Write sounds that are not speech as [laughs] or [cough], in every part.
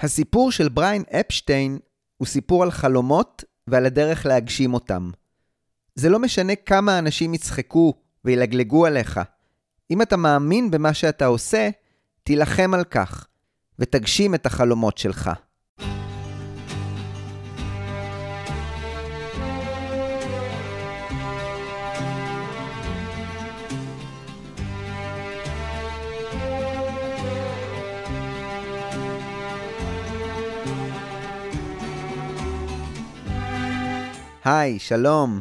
הסיפור של בריין אפשטיין הוא סיפור על חלומות ועל הדרך להגשים אותם. זה לא משנה כמה אנשים יצחקו וילגלגו עליך. אם אתה מאמין במה שאתה עושה, תילחם על כך, ותגשים את החלומות שלך. היי, שלום.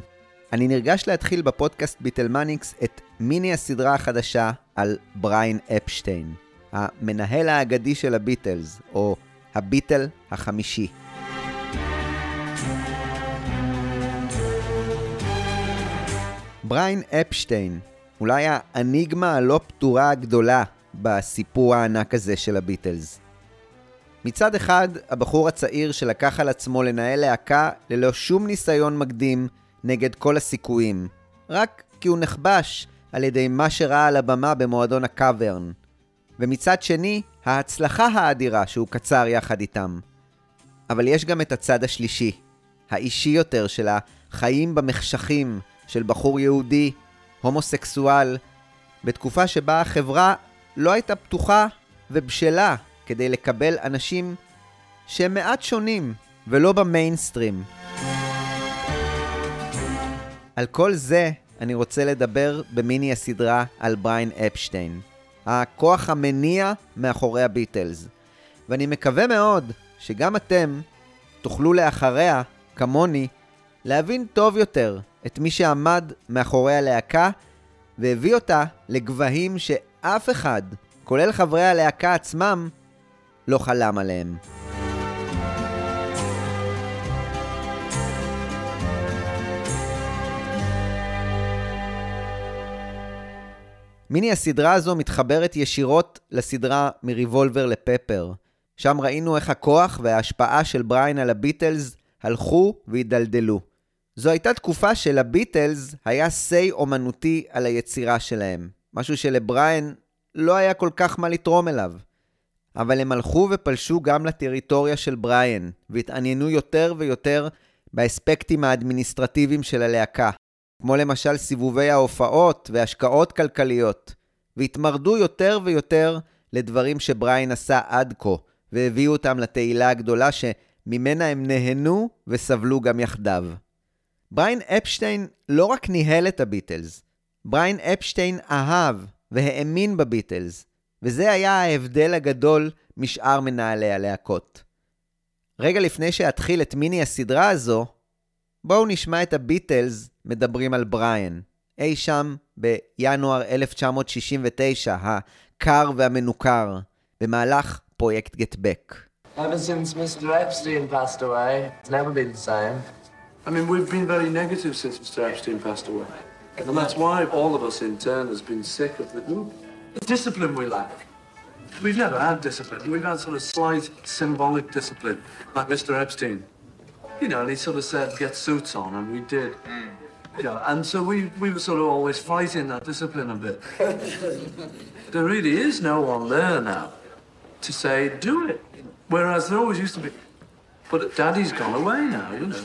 אני נרגש להתחיל בפודקאסט ביטלמניקס את מיני הסדרה החדשה על בריין אפשטיין, המנהל האגדי של הביטלס, או הביטל החמישי. בריין אפשטיין, אולי האניגמה הלא פתורה הגדולה בסיפור הענק הזה של הביטלס. מצד אחד, הבחור הצעיר שלקח על עצמו לנהל להקה ללא שום ניסיון מקדים נגד כל הסיכויים, רק כי הוא נכבש על ידי מה שראה על הבמה במועדון הקאברן. ומצד שני, ההצלחה האדירה שהוא קצר יחד איתם. אבל יש גם את הצד השלישי, האישי יותר של החיים במחשכים של בחור יהודי, הומוסקסואל, בתקופה שבה החברה לא הייתה פתוחה ובשלה כדי לקבל אנשים שהם מעט שונים ולא במיינסטרים. על כל זה אני רוצה לדבר במיני הסדרה על בריין אפשטיין, הכוח המניע מאחורי הביטלס. ואני מקווה מאוד שגם אתם תוכלו לאחריה, כמוני, להבין טוב יותר את מי שעמד מאחורי הלהקה והביא אותה לגבהים שאף אחד, כולל חברי הלהקה עצמם, לא חלם עליהם. מיני הסדרה הזו מתחברת ישירות לסדרה מריבולבר לפפר. שם ראינו איך הכוח וההשפעה של בריין על הביטלס הלכו והידלדלו. זו הייתה תקופה שלביטלס היה סיי אומנותי על היצירה שלהם, משהו שלבריין לא היה כל כך מה לתרום אליו. אבל הם הלכו ופלשו גם לטריטוריה של בריאן, והתעניינו יותר ויותר באספקטים האדמיניסטרטיביים של הלהקה, כמו למשל סיבובי ההופעות והשקעות כלכליות, והתמרדו יותר ויותר לדברים שבריין עשה עד כה, והביאו אותם לתהילה הגדולה שממנה הם נהנו וסבלו גם יחדיו. בריין אפשטיין לא רק ניהל את הביטלס, בריין אפשטיין אהב והאמין בביטלס, וזה היה ההבדל הגדול משאר מנהלי הלהקות. רגע לפני שאתחיל את מיני הסדרה הזו, בואו נשמע את הביטלס מדברים על בריאן, אי שם בינואר 1969, הקר והמנוכר, במהלך פרויקט גט בק. Ever since Mr. Epstein passed away, it's never been the same. I mean, we've been very negative since Mr. Epstein passed away. And that's why all of us in turn has been sick of the, the discipline we lack. We've never had discipline. We've had sort of slight symbolic discipline, like Mr. Epstein. You know, and he sort of said, get suits on, and we did. You know, and so we, we were sort of always fighting that discipline a bit. [laughs] there really is no one there now to say, do it. Whereas there always used to be. But daddy's gone away now, you know.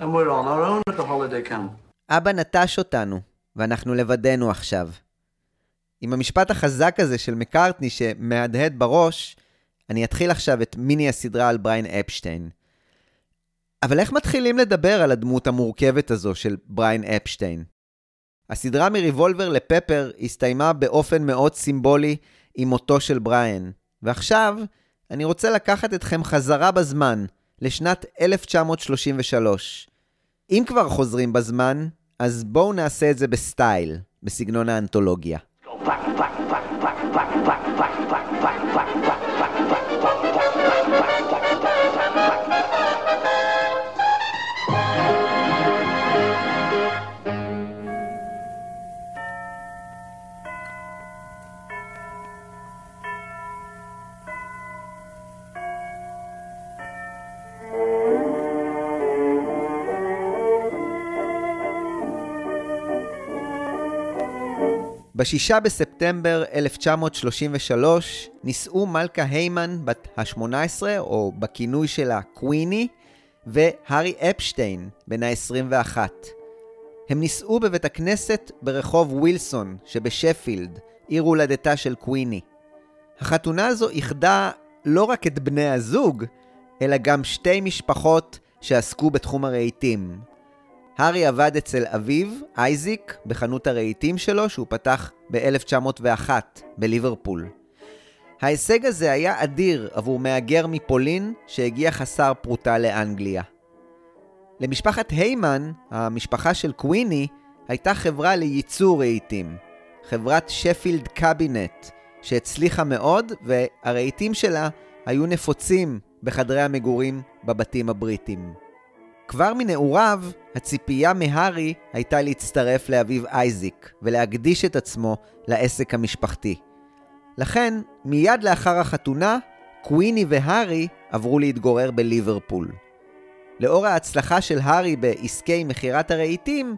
And we're on our own at the holiday camp. אבא נטש אותנו, ואנחנו לבדנו עכשיו. עם המשפט החזק הזה של מקארטני שמהדהד בראש, אני אתחיל עכשיו את מיני הסדרה על בריין אפשטיין. אבל איך מתחילים לדבר על הדמות המורכבת הזו של בריין אפשטיין? הסדרה מריבולבר לפפר הסתיימה באופן מאוד סימבולי עם מותו של בריין, ועכשיו אני רוצה לקחת אתכם חזרה בזמן, לשנת 1933. אם כבר חוזרים בזמן, אז בואו נעשה את זה בסטייל, בסגנון האנתולוגיה. בשישה בספטמבר בספטמבר 1933 נישאו מלכה היימן בת ה-18, או בכינוי שלה קוויני, והארי אפשטיין, בן ה-21. הם נישאו בבית הכנסת ברחוב ווילסון שבשפילד, עיר הולדתה של קוויני. החתונה הזו איחדה לא רק את בני הזוג, אלא גם שתי משפחות שעסקו בתחום הרהיטים. הארי עבד אצל אביו, אייזיק, בחנות הרהיטים שלו, שהוא פתח ב-1901 בליברפול. ההישג הזה היה אדיר עבור מהגר מפולין שהגיע חסר פרוטה לאנגליה. למשפחת היימן, המשפחה של קוויני, הייתה חברה לייצור רהיטים, חברת שפילד קבינט, שהצליחה מאוד, והרהיטים שלה היו נפוצים בחדרי המגורים בבתים הבריטים. כבר מנעוריו, הציפייה מהארי הייתה להצטרף לאביו אייזיק ולהקדיש את עצמו לעסק המשפחתי. לכן, מיד לאחר החתונה, קוויני והארי עברו להתגורר בליברפול. לאור ההצלחה של הארי בעסקי מכירת הרהיטים,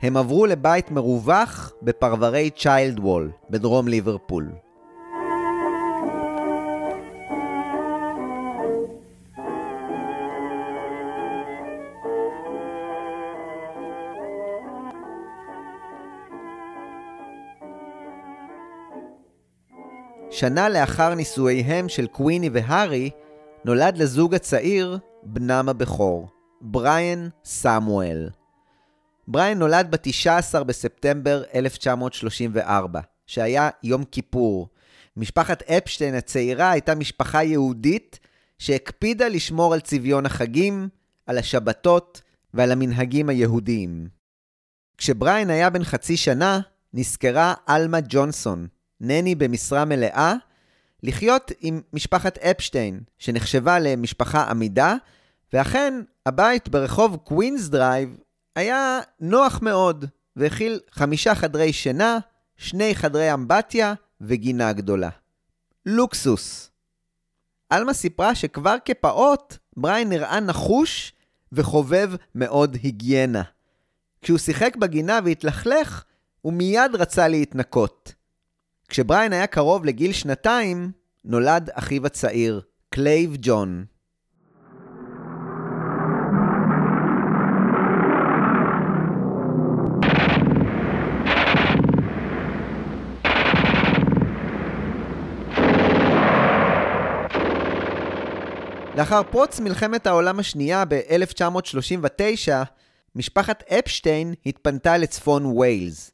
הם עברו לבית מרווח בפרברי צ'יילד וול, בדרום ליברפול. שנה לאחר נישואיהם של קוויני והארי, נולד לזוג הצעיר בנם הבכור, בריאן סמואל. בריאן נולד ב-19 בספטמבר 1934, שהיה יום כיפור. משפחת אפשטיין הצעירה הייתה משפחה יהודית שהקפידה לשמור על צביון החגים, על השבתות ועל המנהגים היהודיים. כשבריאן היה בן חצי שנה, נשכרה אלמה ג'ונסון, נני במשרה מלאה, לחיות עם משפחת אפשטיין, שנחשבה למשפחה עמידה, ואכן, הבית ברחוב קווינס דרייב היה נוח מאוד, והכיל חמישה חדרי שינה, שני חדרי אמבטיה וגינה גדולה. לוקסוס. עלמה סיפרה שכבר כפעוט, בריין נראה נחוש וחובב מאוד היגיינה. כשהוא שיחק בגינה והתלכלך, הוא מיד רצה להתנקות. כשבריין היה קרוב לגיל שנתיים, נולד אחיו הצעיר, קלייב ג'ון. לאחר פרוץ מלחמת העולם השנייה ב-1939, משפחת אפשטיין התפנתה לצפון ויילס.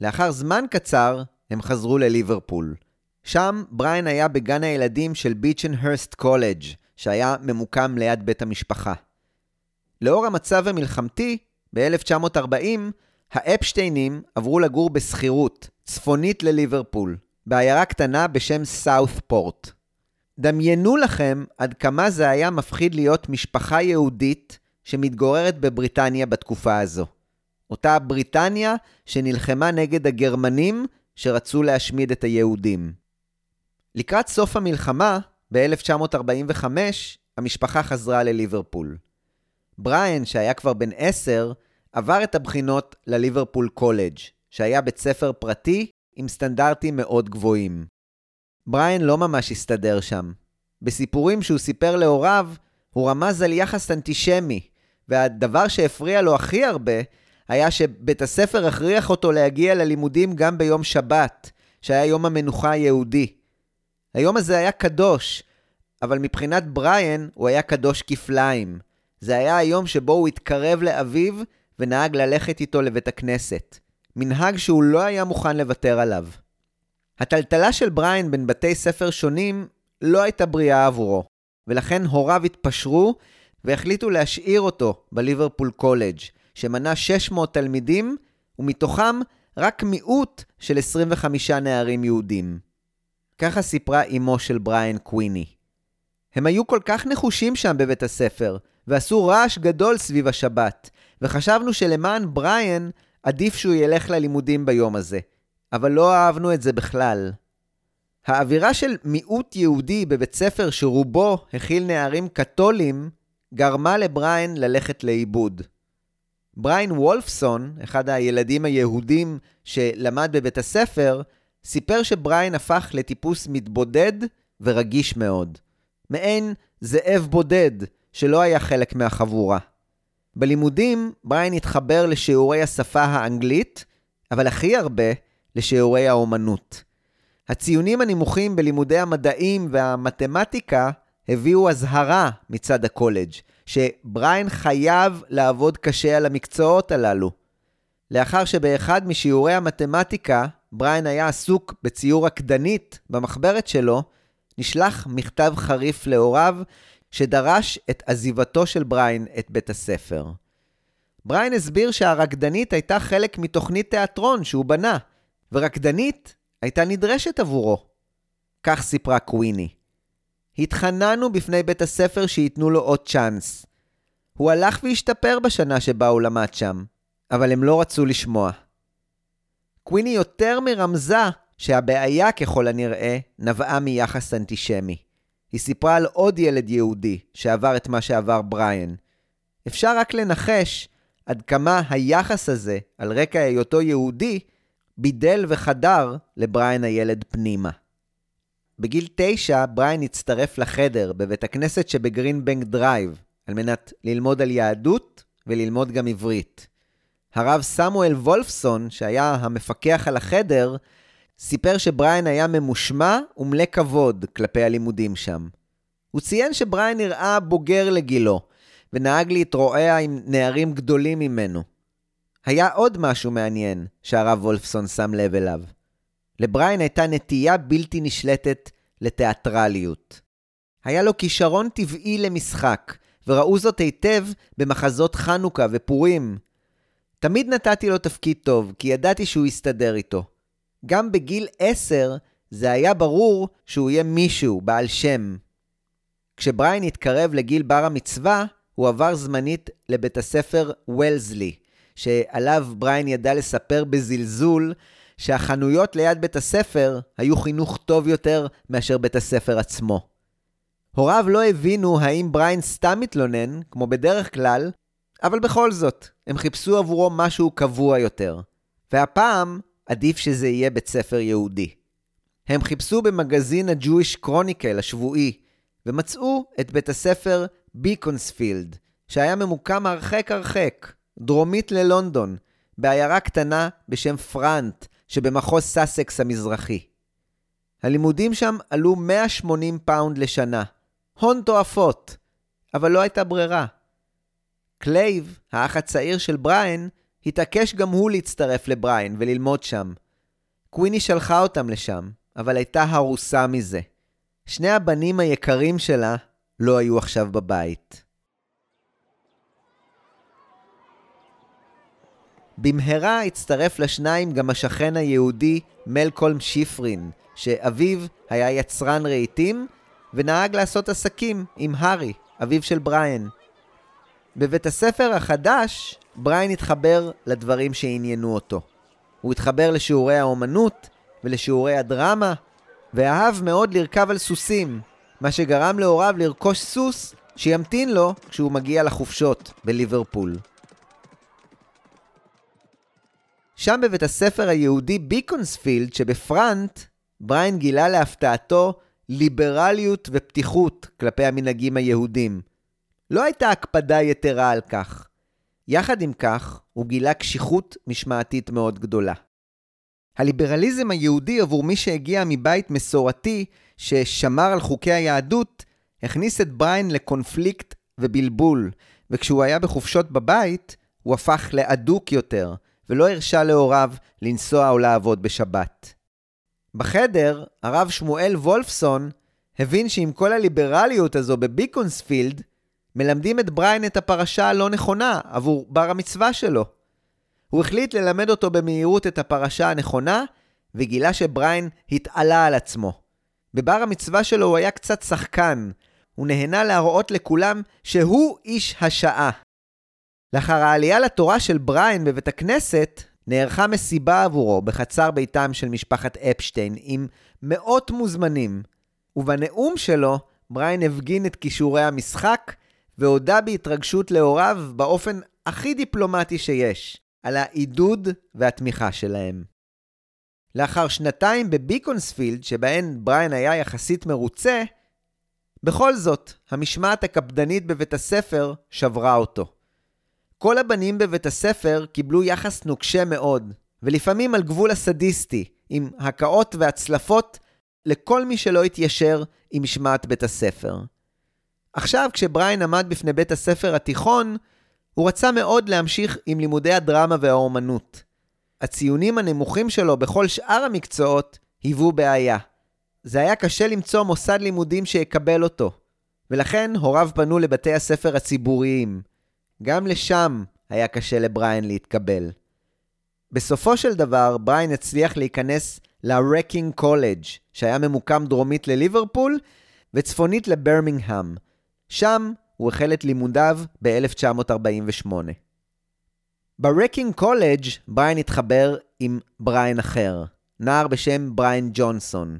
לאחר זמן קצר, הם חזרו לליברפול. שם בריין היה בגן הילדים של ביצ'נהרסט קולג', שהיה ממוקם ליד בית המשפחה. לאור המצב המלחמתי, ב-1940, האפשטיינים עברו לגור בשכירות, צפונית לליברפול, בעיירה קטנה בשם סאות'פורט. דמיינו לכם עד כמה זה היה מפחיד להיות משפחה יהודית שמתגוררת בבריטניה בתקופה הזו. אותה בריטניה שנלחמה נגד הגרמנים שרצו להשמיד את היהודים. לקראת סוף המלחמה, ב-1945, המשפחה חזרה לליברפול. בריאן, שהיה כבר בן עשר, עבר את הבחינות לליברפול קולג', שהיה בית ספר פרטי עם סטנדרטים מאוד גבוהים. בריאן לא ממש הסתדר שם. בסיפורים שהוא סיפר להוריו, הוא רמז על יחס אנטישמי, והדבר שהפריע לו הכי הרבה היה שבית הספר הכריח אותו להגיע ללימודים גם ביום שבת, שהיה יום המנוחה היהודי. היום הזה היה קדוש, אבל מבחינת בריאן הוא היה קדוש כפליים. זה היה היום שבו הוא התקרב לאביו ונהג ללכת איתו לבית הכנסת. מנהג שהוא לא היה מוכן לוותר עליו. הטלטלה של בריין בין בתי ספר שונים לא הייתה בריאה עבורו, ולכן הוריו התפשרו והחליטו להשאיר אותו בליברפול קולג', שמנה 600 תלמידים, ומתוכם רק מיעוט של 25 נערים יהודים. ככה סיפרה אמו של בריין קוויני. הם היו כל כך נחושים שם בבית הספר, ועשו רעש גדול סביב השבת, וחשבנו שלמען בריין עדיף שהוא ילך ללימודים ביום הזה. אבל לא אהבנו את זה בכלל. האווירה של מיעוט יהודי בבית ספר שרובו הכיל נערים קתולים, גרמה לבריין ללכת לאיבוד. בריין וולפסון, אחד הילדים היהודים שלמד בבית הספר, סיפר שבריין הפך לטיפוס מתבודד ורגיש מאוד. מעין זאב בודד שלא היה חלק מהחבורה. בלימודים בריין התחבר לשיעורי השפה האנגלית, אבל הכי הרבה לשיעורי האומנות. הציונים הנמוכים בלימודי המדעים והמתמטיקה הביאו אזהרה מצד הקולג' שבריין חייב לעבוד קשה על המקצועות הללו. לאחר שבאחד משיעורי המתמטיקה בריין היה עסוק בציור עקדנית במחברת שלו, נשלח מכתב חריף להוריו שדרש את עזיבתו של בריין את בית הספר. בריין הסביר שהרקדנית הייתה חלק מתוכנית תיאטרון שהוא בנה, ורקדנית הייתה נדרשת עבורו. כך סיפרה קוויני. התחננו בפני בית הספר שייתנו לו עוד צ'אנס. הוא הלך והשתפר בשנה שבה הוא למד שם, אבל הם לא רצו לשמוע. קוויני יותר מרמזה שהבעיה ככל הנראה נבעה מיחס אנטישמי. היא סיפרה על עוד ילד יהודי שעבר את מה שעבר בריאן. אפשר רק לנחש עד כמה היחס הזה, על רקע היותו יהודי, בידל וחדר לבריאן הילד פנימה. בגיל תשע, בריין הצטרף לחדר בבית הכנסת שבגרינבנק דרייב, על מנת ללמוד על יהדות וללמוד גם עברית. הרב סמואל וולפסון, שהיה המפקח על החדר, סיפר שבריין היה ממושמע ומלא כבוד כלפי הלימודים שם. הוא ציין שבריין נראה בוגר לגילו, ונהג להתרועע עם נערים גדולים ממנו. היה עוד משהו מעניין שהרב וולפסון שם לב אליו. לבריין הייתה נטייה בלתי נשלטת לתיאטרליות. היה לו כישרון טבעי למשחק, וראו זאת היטב במחזות חנוכה ופורים. תמיד נתתי לו תפקיד טוב, כי ידעתי שהוא יסתדר איתו. גם בגיל עשר זה היה ברור שהוא יהיה מישהו, בעל שם. כשבריין התקרב לגיל בר המצווה, הוא עבר זמנית לבית הספר וולזלי, שעליו בריין ידע לספר בזלזול שהחנויות ליד בית הספר היו חינוך טוב יותר מאשר בית הספר עצמו. הוריו לא הבינו האם בריין סתם מתלונן, כמו בדרך כלל, אבל בכל זאת, הם חיפשו עבורו משהו קבוע יותר. והפעם, עדיף שזה יהיה בית ספר יהודי. הם חיפשו במגזין ה-Jewish Chronicle השבועי, ומצאו את בית הספר ביקונספילד, שהיה ממוקם הרחק הרחק, דרומית ללונדון, בעיירה קטנה בשם פרנט, שבמחוז סאסקס המזרחי. הלימודים שם עלו 180 פאונד לשנה. הון תועפות, אבל לא הייתה ברירה. קלייב, האח הצעיר של בריין, התעקש גם הוא להצטרף לבריין וללמוד שם. קוויני שלחה אותם לשם, אבל הייתה הרוסה מזה. שני הבנים היקרים שלה לא היו עכשיו בבית. במהרה הצטרף לשניים גם השכן היהודי מלקולם שיפרין, שאביו היה יצרן רהיטים ונהג לעשות עסקים עם הארי, אביו של בריין. בבית הספר החדש, בריין התחבר לדברים שעניינו אותו. הוא התחבר לשיעורי האומנות ולשיעורי הדרמה, ואהב מאוד לרכב על סוסים, מה שגרם להוריו לרכוש סוס שימתין לו כשהוא מגיע לחופשות בליברפול. שם בבית הספר היהודי ביקונספילד שבפרנט, בריין גילה להפתעתו ליברליות ופתיחות כלפי המנהגים היהודים. לא הייתה הקפדה יתרה על כך. יחד עם כך, הוא גילה קשיחות משמעתית מאוד גדולה. הליברליזם היהודי עבור מי שהגיע מבית מסורתי ששמר על חוקי היהדות, הכניס את בריין לקונפליקט ובלבול, וכשהוא היה בחופשות בבית, הוא הפך לאדוק יותר, ולא הרשה להוריו לנסוע או לעבוד בשבת. בחדר, הרב שמואל וולפסון הבין שעם כל הליברליות הזו בביקונספילד, מלמדים את בריין את הפרשה הלא נכונה עבור בר המצווה שלו. הוא החליט ללמד אותו במהירות את הפרשה הנכונה, וגילה שבריין התעלה על עצמו. בבר המצווה שלו הוא היה קצת שחקן, הוא נהנה להראות לכולם שהוא איש השעה. לאחר העלייה לתורה של בריין בבית הכנסת, נערכה מסיבה עבורו בחצר ביתם של משפחת אפשטיין עם מאות מוזמנים, ובנאום שלו בריין הפגין את כישורי המשחק והודה בהתרגשות להוריו באופן הכי דיפלומטי שיש, על העידוד והתמיכה שלהם. לאחר שנתיים בביקונספילד, שבהן בריין היה יחסית מרוצה, בכל זאת, המשמעת הקפדנית בבית הספר שברה אותו. כל הבנים בבית הספר קיבלו יחס נוקשה מאוד, ולפעמים על גבול הסדיסטי, עם הקאות והצלפות לכל מי שלא התיישר עם משמעת בית הספר. עכשיו, כשבריין עמד בפני בית הספר התיכון, הוא רצה מאוד להמשיך עם לימודי הדרמה והאומנות. הציונים הנמוכים שלו בכל שאר המקצועות היוו בעיה. זה היה קשה למצוא מוסד לימודים שיקבל אותו, ולכן הוריו פנו לבתי הספר הציבוריים. גם לשם היה קשה לבריין להתקבל. בסופו של דבר, בריין הצליח להיכנס ל-Wrecking College, שהיה ממוקם דרומית לליברפול וצפונית לברמינגהם. שם הוא החל את לימודיו ב-1948. ב-Wrecking College בריין התחבר עם בריין אחר, נער בשם בריין ג'ונסון.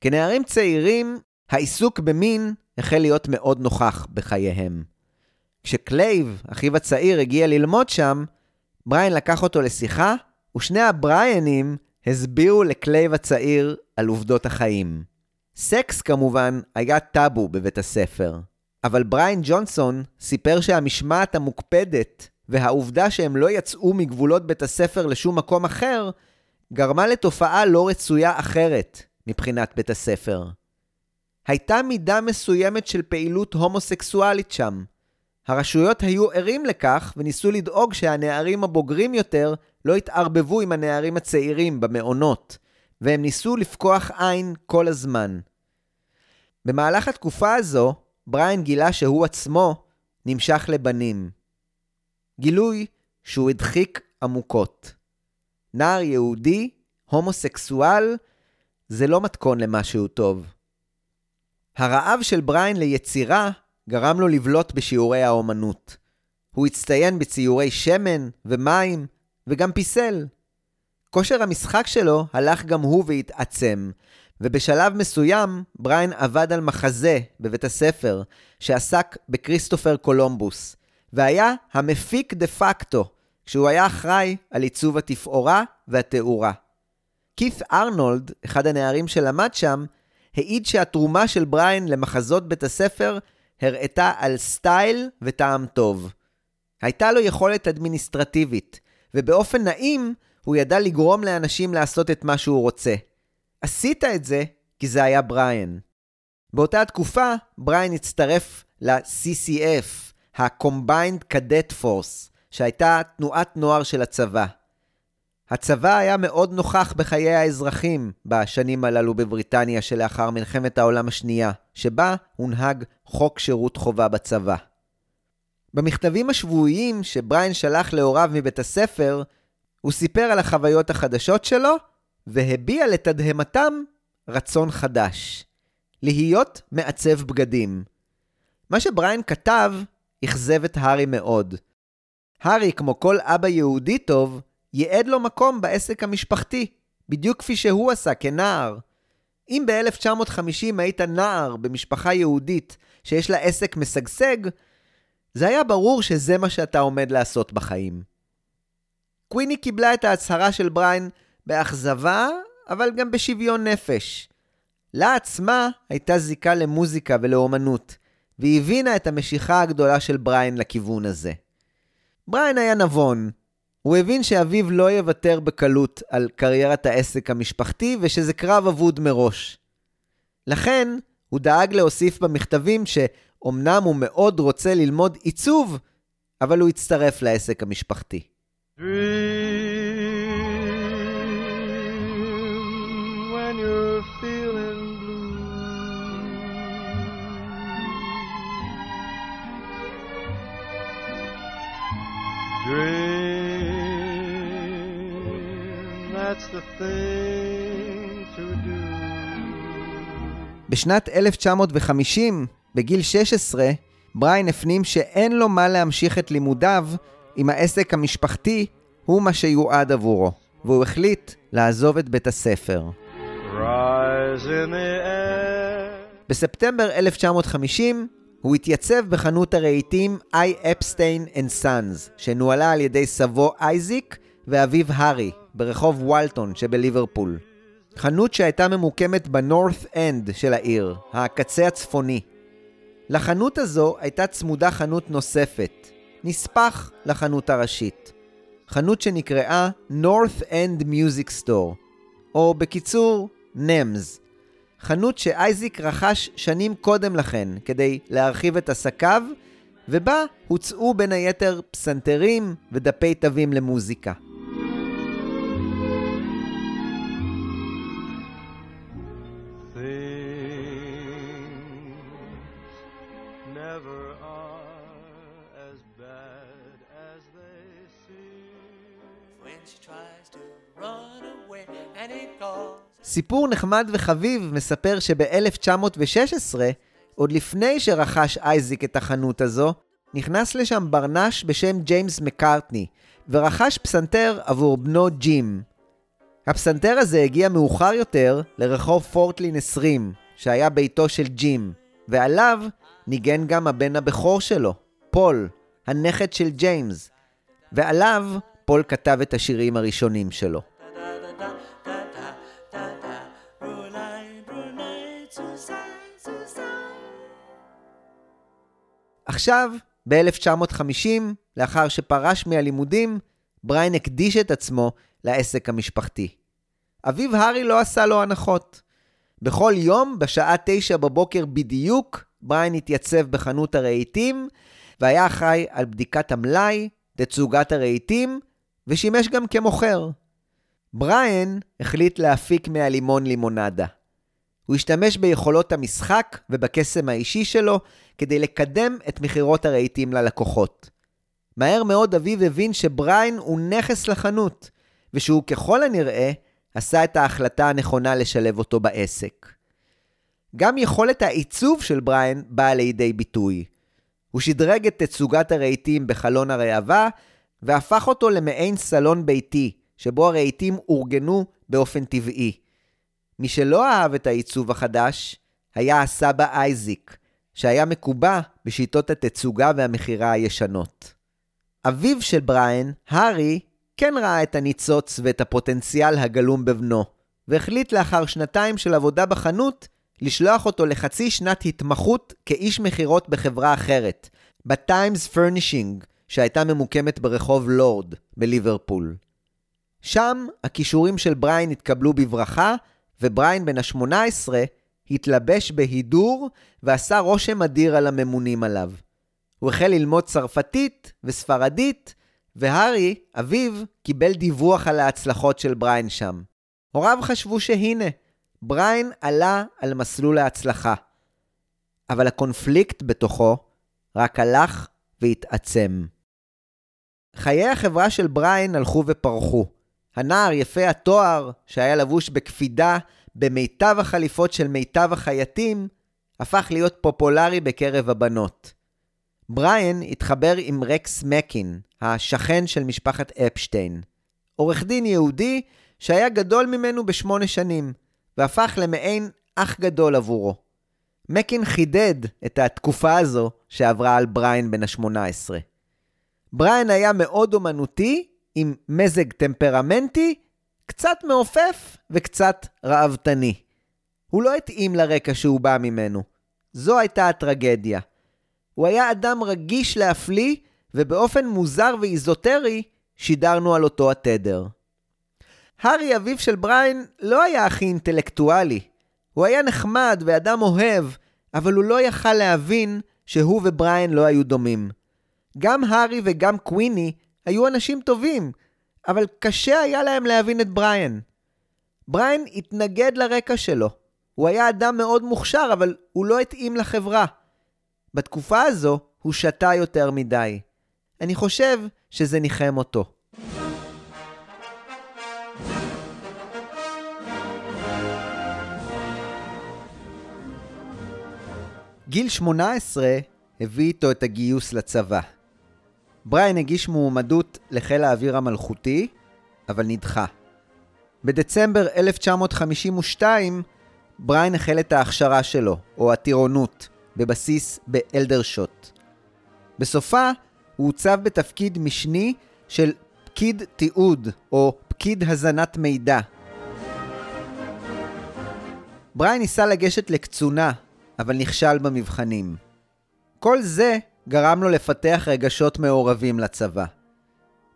כנערים צעירים, העיסוק במין החל להיות מאוד נוכח בחייהם. כשקלייב, אחיו הצעיר, הגיע ללמוד שם, בריין לקח אותו לשיחה, ושני הבריינים הסבירו לקלייב הצעיר על עובדות החיים. סקס כמובן היה טאבו בבית הספר, אבל בריין ג'ונסון סיפר שהמשמעת המוקפדת והעובדה שהם לא יצאו מגבולות בית הספר לשום מקום אחר, גרמה לתופעה לא רצויה אחרת מבחינת בית הספר. הייתה מידה מסוימת של פעילות הומוסקסואלית שם. הרשויות היו ערים לכך וניסו לדאוג שהנערים הבוגרים יותר לא יתערבבו עם הנערים הצעירים במעונות, והם ניסו לפקוח עין כל הזמן. במהלך התקופה הזו, בריין גילה שהוא עצמו נמשך לבנים. גילוי שהוא הדחיק עמוקות. נער יהודי, הומוסקסואל, זה לא מתכון למשהו טוב. הרעב של בריין ליצירה גרם לו לבלוט בשיעורי האומנות. הוא הצטיין בציורי שמן ומים, וגם פיסל. כושר המשחק שלו הלך גם הוא והתעצם, ובשלב מסוים בריין עבד על מחזה בבית הספר שעסק בכריסטופר קולומבוס, והיה המפיק דה פקטו, כשהוא היה אחראי על עיצוב התפאורה והתאורה. כית' ארנולד, אחד הנערים שלמד שם, העיד שהתרומה של בריין למחזות בית הספר הראתה על סטייל וטעם טוב. הייתה לו יכולת אדמיניסטרטיבית, ובאופן נעים הוא ידע לגרום לאנשים לעשות את מה שהוא רוצה. עשית את זה כי זה היה בריין. באותה תקופה, בריין הצטרף ל-CCF, ה-Combined Cadet Force, שהייתה תנועת נוער של הצבא. הצבא היה מאוד נוכח בחיי האזרחים בשנים הללו בבריטניה שלאחר מלחמת העולם השנייה, שבה הונהג חוק שירות חובה בצבא. במכתבים השבועיים שבריין שלח להוריו מבית הספר, הוא סיפר על החוויות החדשות שלו, והביע לתדהמתם רצון חדש. להיות מעצב בגדים. מה שבריין כתב אכזב את הארי מאוד. הארי, כמו כל אבא יהודי טוב, ייעד לו מקום בעסק המשפחתי, בדיוק כפי שהוא עשה כנער. אם ב-1950 היית נער במשפחה יהודית שיש לה עסק משגשג, זה היה ברור שזה מה שאתה עומד לעשות בחיים. קוויני קיבלה את ההצהרה של בריין באכזבה, אבל גם בשוויון נפש. לה עצמה הייתה זיקה למוזיקה ולאומנות, והיא הבינה את המשיכה הגדולה של בריין לכיוון הזה. בריין היה נבון. הוא הבין שאביו לא יוותר בקלות על קריירת העסק המשפחתי ושזה קרב אבוד מראש. לכן, הוא דאג להוסיף במכתבים שאומנם הוא מאוד רוצה ללמוד עיצוב, אבל הוא הצטרף לעסק המשפחתי. בשנת 1950, בגיל 16, בריין הפנים שאין לו מה להמשיך את לימודיו אם העסק המשפחתי הוא מה שיועד עבורו, והוא החליט לעזוב את בית הספר. בספטמבר 1950 הוא התייצב בחנות הרהיטים I. אפסטיין Sons, שנוהלה על ידי סבו אייזיק ואביו הארי, ברחוב וולטון שבליברפול. חנות שהייתה ממוקמת בנורת אנד של העיר, הקצה הצפוני. לחנות הזו הייתה צמודה חנות נוספת, נספח לחנות הראשית. חנות שנקראה North End Music Store, או בקיצור, NEMS. חנות שאייזיק רכש שנים קודם לכן כדי להרחיב את עסקיו, ובה הוצאו בין היתר פסנתרים ודפי תווים למוזיקה. סיפור נחמד וחביב מספר שב-1916, עוד לפני שרכש אייזיק את החנות הזו, נכנס לשם ברנש בשם ג'יימס מקארטני, ורכש פסנתר עבור בנו ג'ים. הפסנתר הזה הגיע מאוחר יותר לרחוב פורטלין 20, שהיה ביתו של ג'ים, ועליו ניגן גם הבן הבכור שלו, פול, הנכד של ג'יימס, ועליו פול כתב את השירים הראשונים שלו. עכשיו, ב-1950, לאחר שפרש מהלימודים, בריין הקדיש את עצמו לעסק המשפחתי. אביו הארי לא עשה לו הנחות. בכל יום, בשעה תשע בבוקר בדיוק, בריין התייצב בחנות הרהיטים, והיה אחראי על בדיקת המלאי, תצוגת הרהיטים, ושימש גם כמוכר. בריין החליט להפיק מהלימון לימונדה. הוא השתמש ביכולות המשחק ובקסם האישי שלו כדי לקדם את מכירות הרהיטים ללקוחות. מהר מאוד אביו הבין שבריין הוא נכס לחנות, ושהוא ככל הנראה עשה את ההחלטה הנכונה לשלב אותו בעסק. גם יכולת העיצוב של בריין באה לידי ביטוי. הוא שדרג את תצוגת הרהיטים בחלון הראווה, והפך אותו למעין סלון ביתי, שבו הרהיטים אורגנו באופן טבעי. מי שלא אהב את העיצוב החדש, היה הסבא אייזיק, שהיה מקובע בשיטות התצוגה והמכירה הישנות. אביו של בריין, הארי, כן ראה את הניצוץ ואת הפוטנציאל הגלום בבנו, והחליט לאחר שנתיים של עבודה בחנות, לשלוח אותו לחצי שנת התמחות כאיש מכירות בחברה אחרת, ב Times Furnishing, שהייתה ממוקמת ברחוב לורד, בליברפול. שם הכישורים של בריין התקבלו בברכה, ובריין בן ה-18 התלבש בהידור ועשה רושם אדיר על הממונים עליו. הוא החל ללמוד צרפתית וספרדית, והארי, אביו, קיבל דיווח על ההצלחות של בריין שם. הוריו חשבו שהנה, בריין עלה על מסלול ההצלחה. אבל הקונפליקט בתוכו רק הלך והתעצם. חיי החברה של בריין הלכו ופרחו. הנער יפה התואר, שהיה לבוש בקפידה במיטב החליפות של מיטב החייטים, הפך להיות פופולרי בקרב הבנות. בריאן התחבר עם רקס מקין, השכן של משפחת אפשטיין. עורך דין יהודי שהיה גדול ממנו בשמונה שנים, והפך למעין אח גדול עבורו. מקין חידד את התקופה הזו שעברה על בריין בן ה-18. בריין היה מאוד אומנותי, עם מזג טמפרמנטי, קצת מעופף וקצת ראוותני. הוא לא התאים לרקע שהוא בא ממנו. זו הייתה הטרגדיה. הוא היה אדם רגיש להפליא, ובאופן מוזר ואיזוטרי שידרנו על אותו התדר. הארי, אביו של בריין, לא היה הכי אינטלקטואלי. הוא היה נחמד ואדם אוהב, אבל הוא לא יכל להבין שהוא ובריין לא היו דומים. גם הארי וגם קוויני היו אנשים טובים, אבל קשה היה להם להבין את בריין. בריין התנגד לרקע שלו. הוא היה אדם מאוד מוכשר, אבל הוא לא התאים לחברה. בתקופה הזו הוא שתה יותר מדי. אני חושב שזה ניחם אותו. גיל 18 הביא איתו את הגיוס לצבא. בריין הגיש מועמדות לחיל האוויר המלכותי, אבל נדחה. בדצמבר 1952, בריין החל את ההכשרה שלו, או הטירונות, בבסיס באלדרשוט. בסופה הוא הוצב בתפקיד משני של פקיד תיעוד או פקיד הזנת מידע. בריין ניסה לגשת לקצונה, אבל נכשל במבחנים. כל זה גרם לו לפתח רגשות מעורבים לצבא.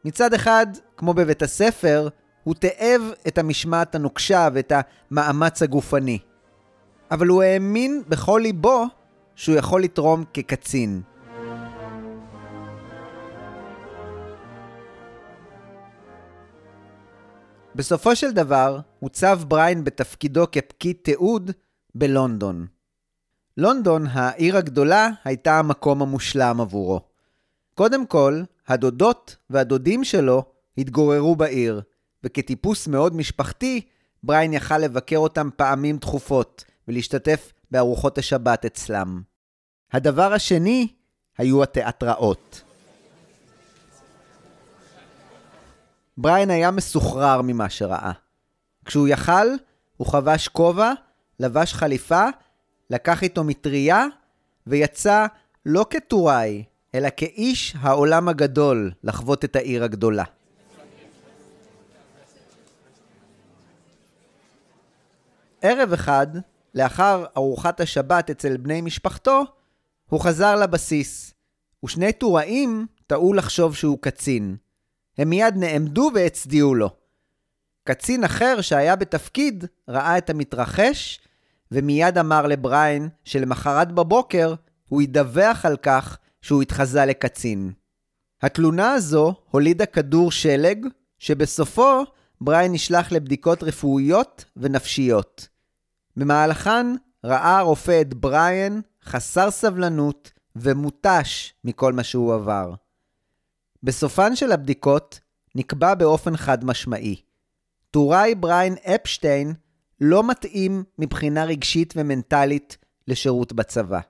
מצד אחד, כמו בבית הספר, הוא תאב את המשמעת הנוקשה ואת המאמץ הגופני. אבל הוא האמין בכל ליבו שהוא יכול לתרום כקצין. בסופו של דבר, הוצב בריין בתפקידו כפקיד תיעוד בלונדון. לונדון, העיר הגדולה, הייתה המקום המושלם עבורו. קודם כל, הדודות והדודים שלו התגוררו בעיר, וכטיפוס מאוד משפחתי, בריין יכל לבקר אותם פעמים תכופות ולהשתתף בארוחות השבת אצלם. הדבר השני היו התיאטראות. בריין היה מסוחרר ממה שראה. כשהוא יכל, הוא חבש כובע, לבש חליפה, לקח איתו מטריה, ויצא לא כטוראי, אלא כאיש העולם הגדול לחוות את העיר הגדולה. ערב אחד, לאחר ארוחת השבת אצל בני משפחתו, הוא חזר לבסיס, ושני טוראים טעו לחשוב שהוא קצין. הם מיד נעמדו והצדיעו לו. קצין אחר שהיה בתפקיד ראה את המתרחש, ומיד אמר לבריין שלמחרת בבוקר הוא ידווח על כך שהוא התחזה לקצין. התלונה הזו הולידה כדור שלג, שבסופו בריין נשלח לבדיקות רפואיות ונפשיות. במהלכן ראה הרופא את בריין חסר סבלנות ומותש מכל מה שהוא עבר. בסופן של הבדיקות נקבע באופן חד משמעי. טוראי בריין אפשטיין לא מתאים מבחינה רגשית ומנטלית לשירות בצבא.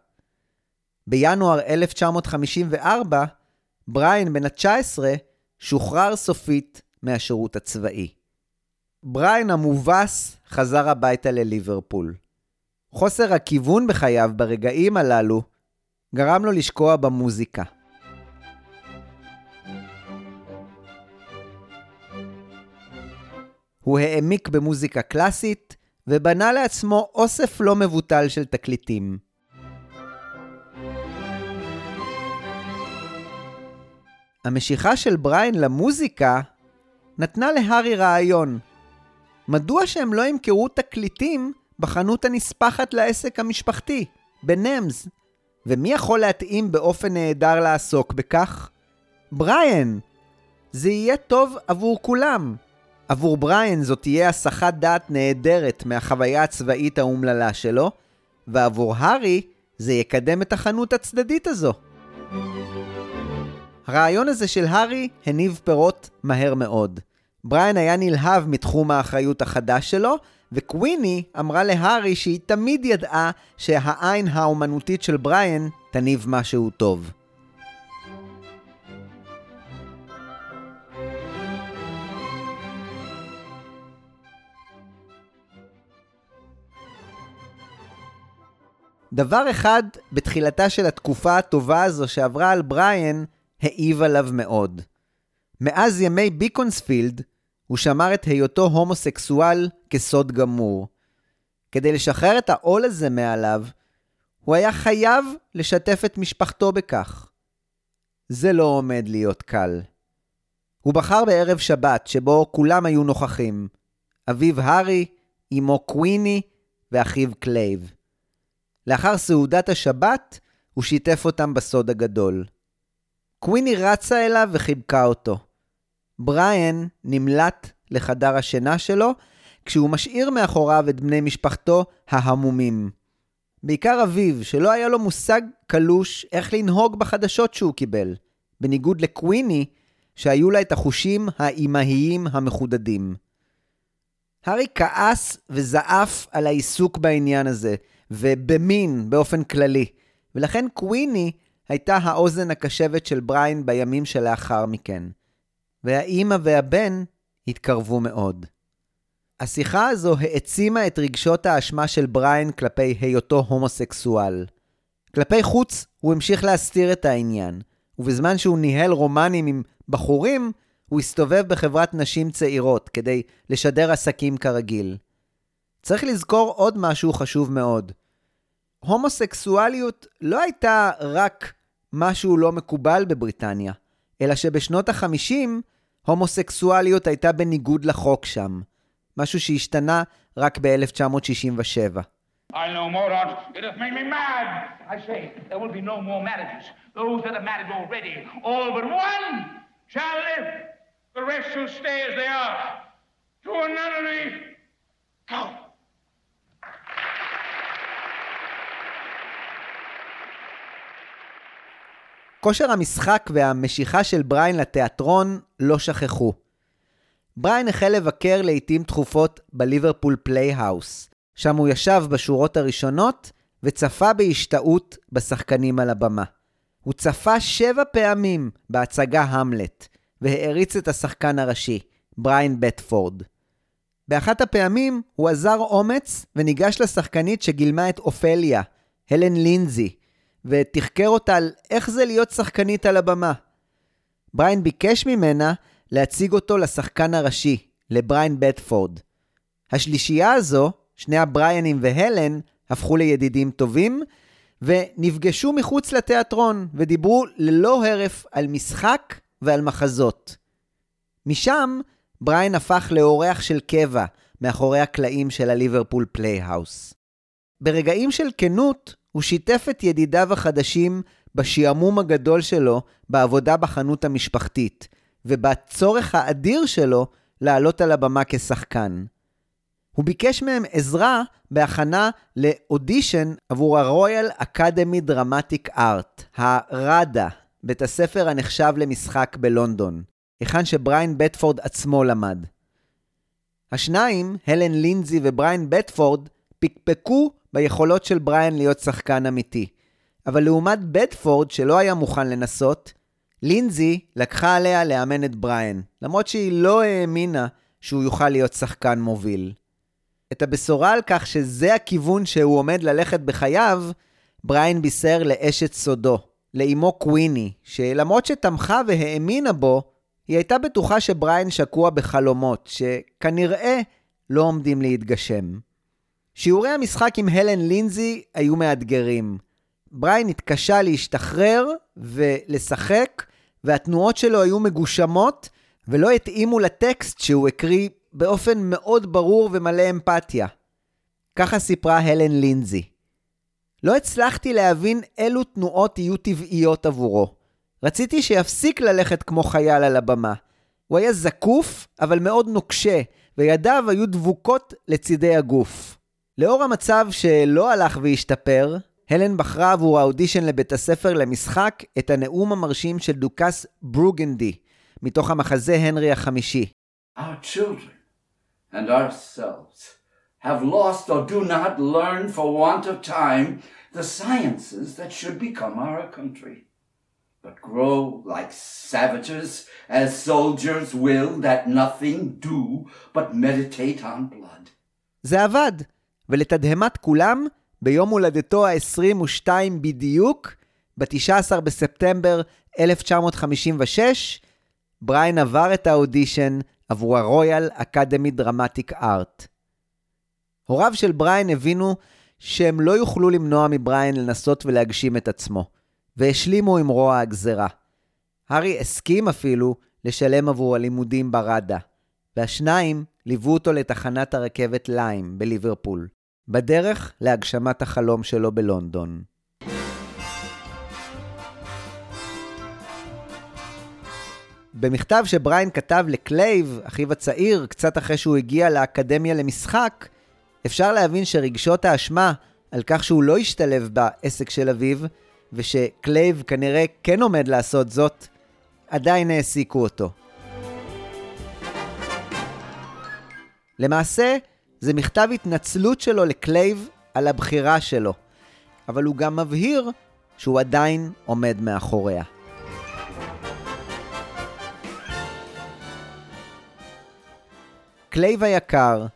בינואר 1954, בריין בן ה-19 שוחרר סופית מהשירות הצבאי. בריין המובס חזר הביתה לליברפול. חוסר הכיוון בחייו ברגעים הללו גרם לו לשקוע במוזיקה. הוא העמיק במוזיקה קלאסית ובנה לעצמו אוסף לא מבוטל של תקליטים. המשיכה של בריין למוזיקה נתנה להארי רעיון. מדוע שהם לא ימכרו תקליטים בחנות הנספחת לעסק המשפחתי, בנמס? ומי יכול להתאים באופן נהדר לעסוק בכך? בריין! זה יהיה טוב עבור כולם. עבור בריין זאת תהיה הסחת דעת נהדרת מהחוויה הצבאית האומללה שלו, ועבור הארי זה יקדם את החנות הצדדית הזו. הרעיון הזה של הארי הניב פירות מהר מאוד. בריין היה נלהב מתחום האחריות החדש שלו, וקוויני אמרה להארי שהיא תמיד ידעה שהעין האומנותית של בריין תניב משהו טוב. דבר אחד בתחילתה של התקופה הטובה הזו שעברה על בריין, העיב עליו מאוד. מאז ימי ביקונספילד, הוא שמר את היותו הומוסקסואל כסוד גמור. כדי לשחרר את העול הזה מעליו, הוא היה חייב לשתף את משפחתו בכך. זה לא עומד להיות קל. הוא בחר בערב שבת, שבו כולם היו נוכחים. אביו הארי, אמו קוויני ואחיו קלייב. לאחר סעודת השבת, הוא שיתף אותם בסוד הגדול. קוויני רצה אליו וחיבקה אותו. בריין נמלט לחדר השינה שלו, כשהוא משאיר מאחוריו את בני משפחתו ההמומים. בעיקר אביו, שלא היה לו מושג קלוש איך לנהוג בחדשות שהוא קיבל, בניגוד לקוויני, שהיו לה את החושים האימהיים המחודדים. הארי כעס וזעף על העיסוק בעניין הזה, ובמין באופן כללי, ולכן קוויני הייתה האוזן הקשבת של בריין בימים שלאחר מכן. והאימא והבן התקרבו מאוד. השיחה הזו העצימה את רגשות האשמה של בריין כלפי היותו הומוסקסואל. כלפי חוץ הוא המשיך להסתיר את העניין, ובזמן שהוא ניהל רומנים עם בחורים, הוא הסתובב בחברת נשים צעירות כדי לשדר עסקים כרגיל. צריך לזכור עוד משהו חשוב מאוד. הומוסקסואליות לא הייתה רק משהו לא מקובל בבריטניה, אלא שבשנות ה-50 הומוסקסואליות הייתה בניגוד לחוק שם, משהו שהשתנה רק ב-1967. I know more It has made me mad. I say, there will be no more marriages. Those that are married already, all but one, shall live. The rest shall stay as they are. To a nunnery. Go. כושר המשחק והמשיכה של בריין לתיאטרון לא שכחו. בריין החל לבקר לעיתים תכופות ב Liverpool Playhouse, שם הוא ישב בשורות הראשונות וצפה בהשתאות בשחקנים על הבמה. הוא צפה שבע פעמים בהצגה המלט, והעריץ את השחקן הראשי, בריין בטפורד. באחת הפעמים הוא עזר אומץ וניגש לשחקנית שגילמה את אופליה, הלן לינזי, ותחקר אותה על איך זה להיות שחקנית על הבמה. בריין ביקש ממנה להציג אותו לשחקן הראשי, לבריין בטפורד. השלישייה הזו, שני הבריינים והלן, הפכו לידידים טובים, ונפגשו מחוץ לתיאטרון, ודיברו ללא הרף על משחק ועל מחזות. משם, בריין הפך לאורח של קבע מאחורי הקלעים של ה Liverpool Playhouse. ברגעים של כנות, הוא שיתף את ידידיו החדשים בשעמום הגדול שלו בעבודה בחנות המשפחתית, ובצורך האדיר שלו לעלות על הבמה כשחקן. הוא ביקש מהם עזרה בהכנה לאודישן עבור ה Royal Academy Dramatic Art, ה RADA, בית הספר הנחשב למשחק בלונדון, היכן שבריין בטפורד עצמו למד. השניים, הלן לינזי ובריין בטפורד, פקפקו ביכולות של בריין להיות שחקן אמיתי. אבל לעומת בדפורד, שלא היה מוכן לנסות, לינזי לקחה עליה לאמן את בריין, למרות שהיא לא האמינה שהוא יוכל להיות שחקן מוביל. את הבשורה על כך שזה הכיוון שהוא עומד ללכת בחייו, בריין בישר לאשת סודו, לאמו קוויני, שלמרות שתמכה והאמינה בו, היא הייתה בטוחה שבריין שקוע בחלומות, שכנראה לא עומדים להתגשם. שיעורי המשחק עם הלן לינזי היו מאתגרים. בריין התקשה להשתחרר ולשחק, והתנועות שלו היו מגושמות ולא התאימו לטקסט שהוא הקריא באופן מאוד ברור ומלא אמפתיה. ככה סיפרה הלן לינזי. לא הצלחתי להבין אילו תנועות יהיו טבעיות עבורו. רציתי שיפסיק ללכת כמו חייל על הבמה. הוא היה זקוף, אבל מאוד נוקשה, וידיו היו דבוקות לצידי הגוף. לאור המצב שלא הלך והשתפר, הלן בחרה עבור האודישן לבית הספר למשחק את הנאום המרשים של דוכס ברוגנדי, מתוך המחזה הנרי החמישי. Our children and ourselves have lost or do not learn for want of time the sciences that should become our country, but grow like savages as soldiers will that nothing do but meditate on blood. זה עבד. ולתדהמת כולם, ביום הולדתו ה-22 בדיוק, ב-19 בספטמבר 1956, בריין עבר את האודישן עבור הרויאל אקדמי דרמטיק ארט. הוריו של בריין הבינו שהם לא יוכלו למנוע מבריין לנסות ולהגשים את עצמו, והשלימו עם רוע הגזרה. הארי הסכים אפילו לשלם עבור הלימודים ב RADA, והשניים ליוו אותו לתחנת הרכבת ליים בליברפול. בדרך להגשמת החלום שלו בלונדון. במכתב שבריין כתב לקלייב, אחיו הצעיר, קצת אחרי שהוא הגיע לאקדמיה למשחק, אפשר להבין שרגשות האשמה על כך שהוא לא השתלב בעסק של אביו, ושקלייב כנראה כן עומד לעשות זאת, עדיין העסיקו אותו. למעשה, זה מכתב התנצלות שלו לקלייב על הבחירה שלו, אבל הוא גם מבהיר שהוא עדיין עומד מאחוריה. קלייב היקר,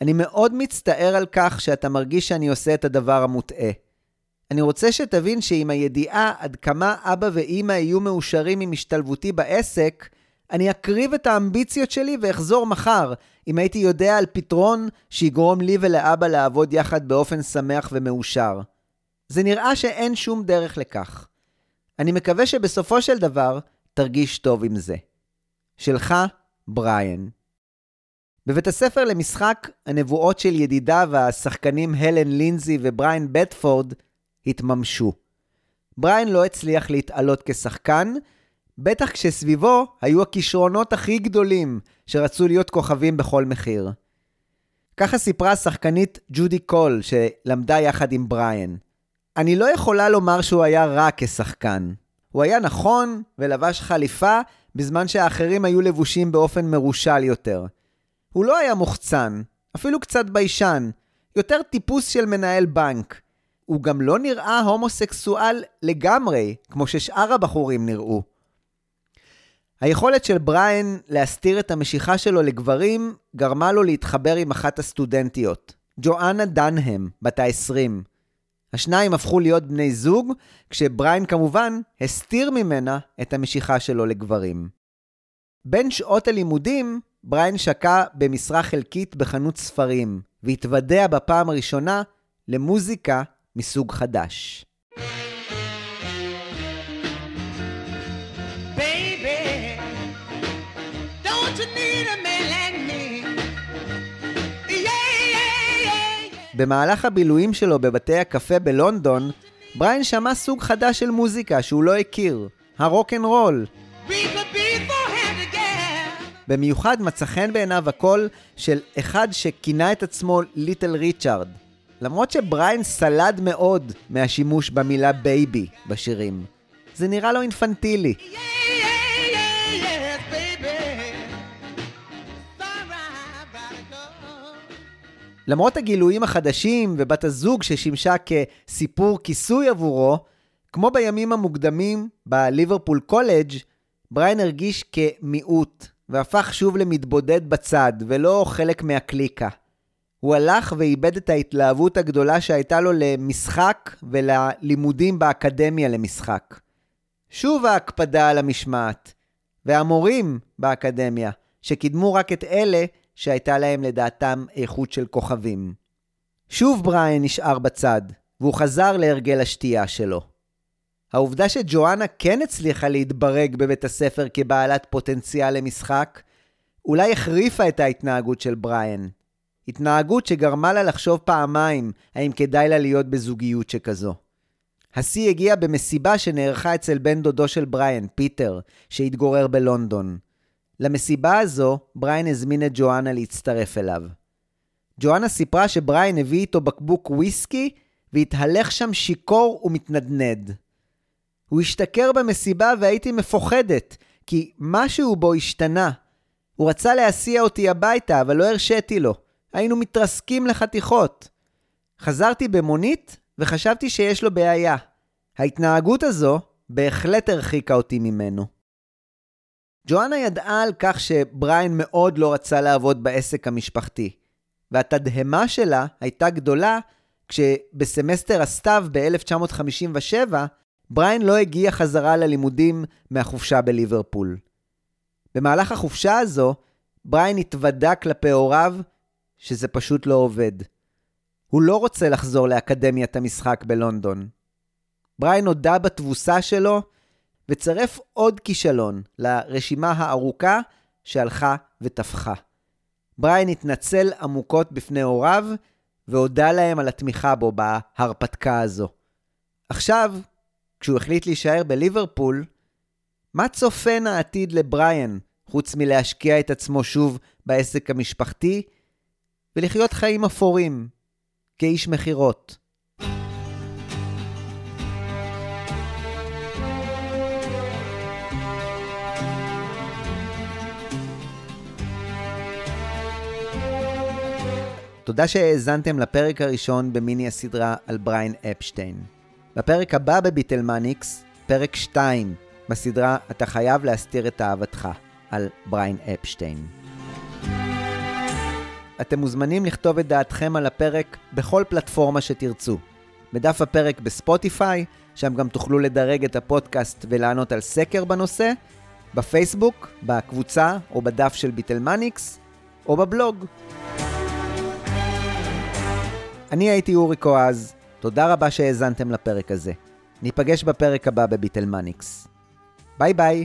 אני מאוד מצטער על כך שאתה מרגיש שאני עושה את הדבר המוטעה. אני רוצה שתבין שעם הידיעה עד כמה אבא ואימא יהיו מאושרים עם השתלבותי בעסק, אני אקריב את האמביציות שלי ואחזור מחר, אם הייתי יודע על פתרון שיגרום לי ולאבא לעבוד יחד באופן שמח ומאושר. זה נראה שאין שום דרך לכך. אני מקווה שבסופו של דבר תרגיש טוב עם זה. שלך, בריאן. בבית הספר למשחק, הנבואות של ידידיו השחקנים הלן לינזי ובריין בטפורד התממשו. בריין לא הצליח להתעלות כשחקן, בטח כשסביבו היו הכישרונות הכי גדולים שרצו להיות כוכבים בכל מחיר. ככה סיפרה השחקנית ג'ודי קול, שלמדה יחד עם בריין. אני לא יכולה לומר שהוא היה רע כשחקן. הוא היה נכון ולבש חליפה בזמן שהאחרים היו לבושים באופן מרושל יותר. הוא לא היה מוחצן, אפילו קצת ביישן, יותר טיפוס של מנהל בנק. הוא גם לא נראה הומוסקסואל לגמרי, כמו ששאר הבחורים נראו. היכולת של בריין להסתיר את המשיכה שלו לגברים גרמה לו להתחבר עם אחת הסטודנטיות, ג'ואנה דנהם, בת ה-20. השניים הפכו להיות בני זוג, כשבריין כמובן הסתיר ממנה את המשיכה שלו לגברים. בין שעות הלימודים, בריין שקע במשרה חלקית בחנות ספרים, והתוודע בפעם הראשונה למוזיקה מסוג חדש. במהלך הבילויים שלו בבתי הקפה בלונדון, בריין שמע סוג חדש של מוזיקה שהוא לא הכיר, הרוק אנד רול. במיוחד מצא חן בעיניו הקול של אחד שכינה את עצמו ליטל ריצ'ארד. למרות שבריין סלד מאוד מהשימוש במילה baby בשירים. זה נראה לו אינפנטילי. למרות הגילויים החדשים ובת הזוג ששימשה כסיפור כיסוי עבורו, כמו בימים המוקדמים בליברפול קולג', בריין הרגיש כמיעוט, והפך שוב למתבודד בצד, ולא חלק מהקליקה. הוא הלך ואיבד את ההתלהבות הגדולה שהייתה לו למשחק וללימודים באקדמיה למשחק. שוב ההקפדה על המשמעת. והמורים באקדמיה, שקידמו רק את אלה שהייתה להם לדעתם איכות של כוכבים. שוב בריין נשאר בצד, והוא חזר להרגל השתייה שלו. העובדה שג'ואנה כן הצליחה להתברג בבית הספר כבעלת פוטנציאל למשחק, אולי החריפה את ההתנהגות של בריין. התנהגות שגרמה לה לחשוב פעמיים האם כדאי לה להיות בזוגיות שכזו. השיא הגיע במסיבה שנערכה אצל בן דודו של בריין, פיטר, שהתגורר בלונדון. למסיבה הזו, בריין הזמין את ג'ואנה להצטרף אליו. ג'ואנה סיפרה שבריין הביא איתו בקבוק וויסקי והתהלך שם שיכור ומתנדנד. הוא השתכר במסיבה והייתי מפוחדת, כי משהו בו השתנה. הוא רצה להסיע אותי הביתה, אבל לא הרשיתי לו. היינו מתרסקים לחתיכות. חזרתי במונית וחשבתי שיש לו בעיה. ההתנהגות הזו בהחלט הרחיקה אותי ממנו. ג'ואנה ידעה על כך שבריין מאוד לא רצה לעבוד בעסק המשפחתי, והתדהמה שלה הייתה גדולה כשבסמסטר הסתיו ב-1957, בריין לא הגיע חזרה ללימודים מהחופשה בליברפול. במהלך החופשה הזו, בריין התוודה כלפי הוריו שזה פשוט לא עובד. הוא לא רוצה לחזור לאקדמיית המשחק בלונדון. בריין הודה בתבוסה שלו וצרף עוד כישלון לרשימה הארוכה שהלכה ותפחה. בריין התנצל עמוקות בפני הוריו והודה להם על התמיכה בו בהרפתקה הזו. עכשיו, כשהוא החליט להישאר בליברפול, מה צופן העתיד לבריאן, חוץ מלהשקיע את עצמו שוב בעסק המשפחתי ולחיות חיים אפורים, כאיש מכירות? תודה שהאזנתם לפרק הראשון במיני הסדרה על בריין אפשטיין. בפרק הבא בביטלמניקס, פרק 2 בסדרה "אתה חייב להסתיר את אהבתך" על בריין אפשטיין. אתם מוזמנים לכתוב את דעתכם על הפרק בכל פלטפורמה שתרצו. בדף הפרק בספוטיפיי, שם גם תוכלו לדרג את הפודקאסט ולענות על סקר בנושא, בפייסבוק, בקבוצה או בדף של ביטלמניקס, או בבלוג. אני הייתי אורי קואז, תודה רבה שהאזנתם לפרק הזה. ניפגש בפרק הבא בביטלמניקס. ביי ביי.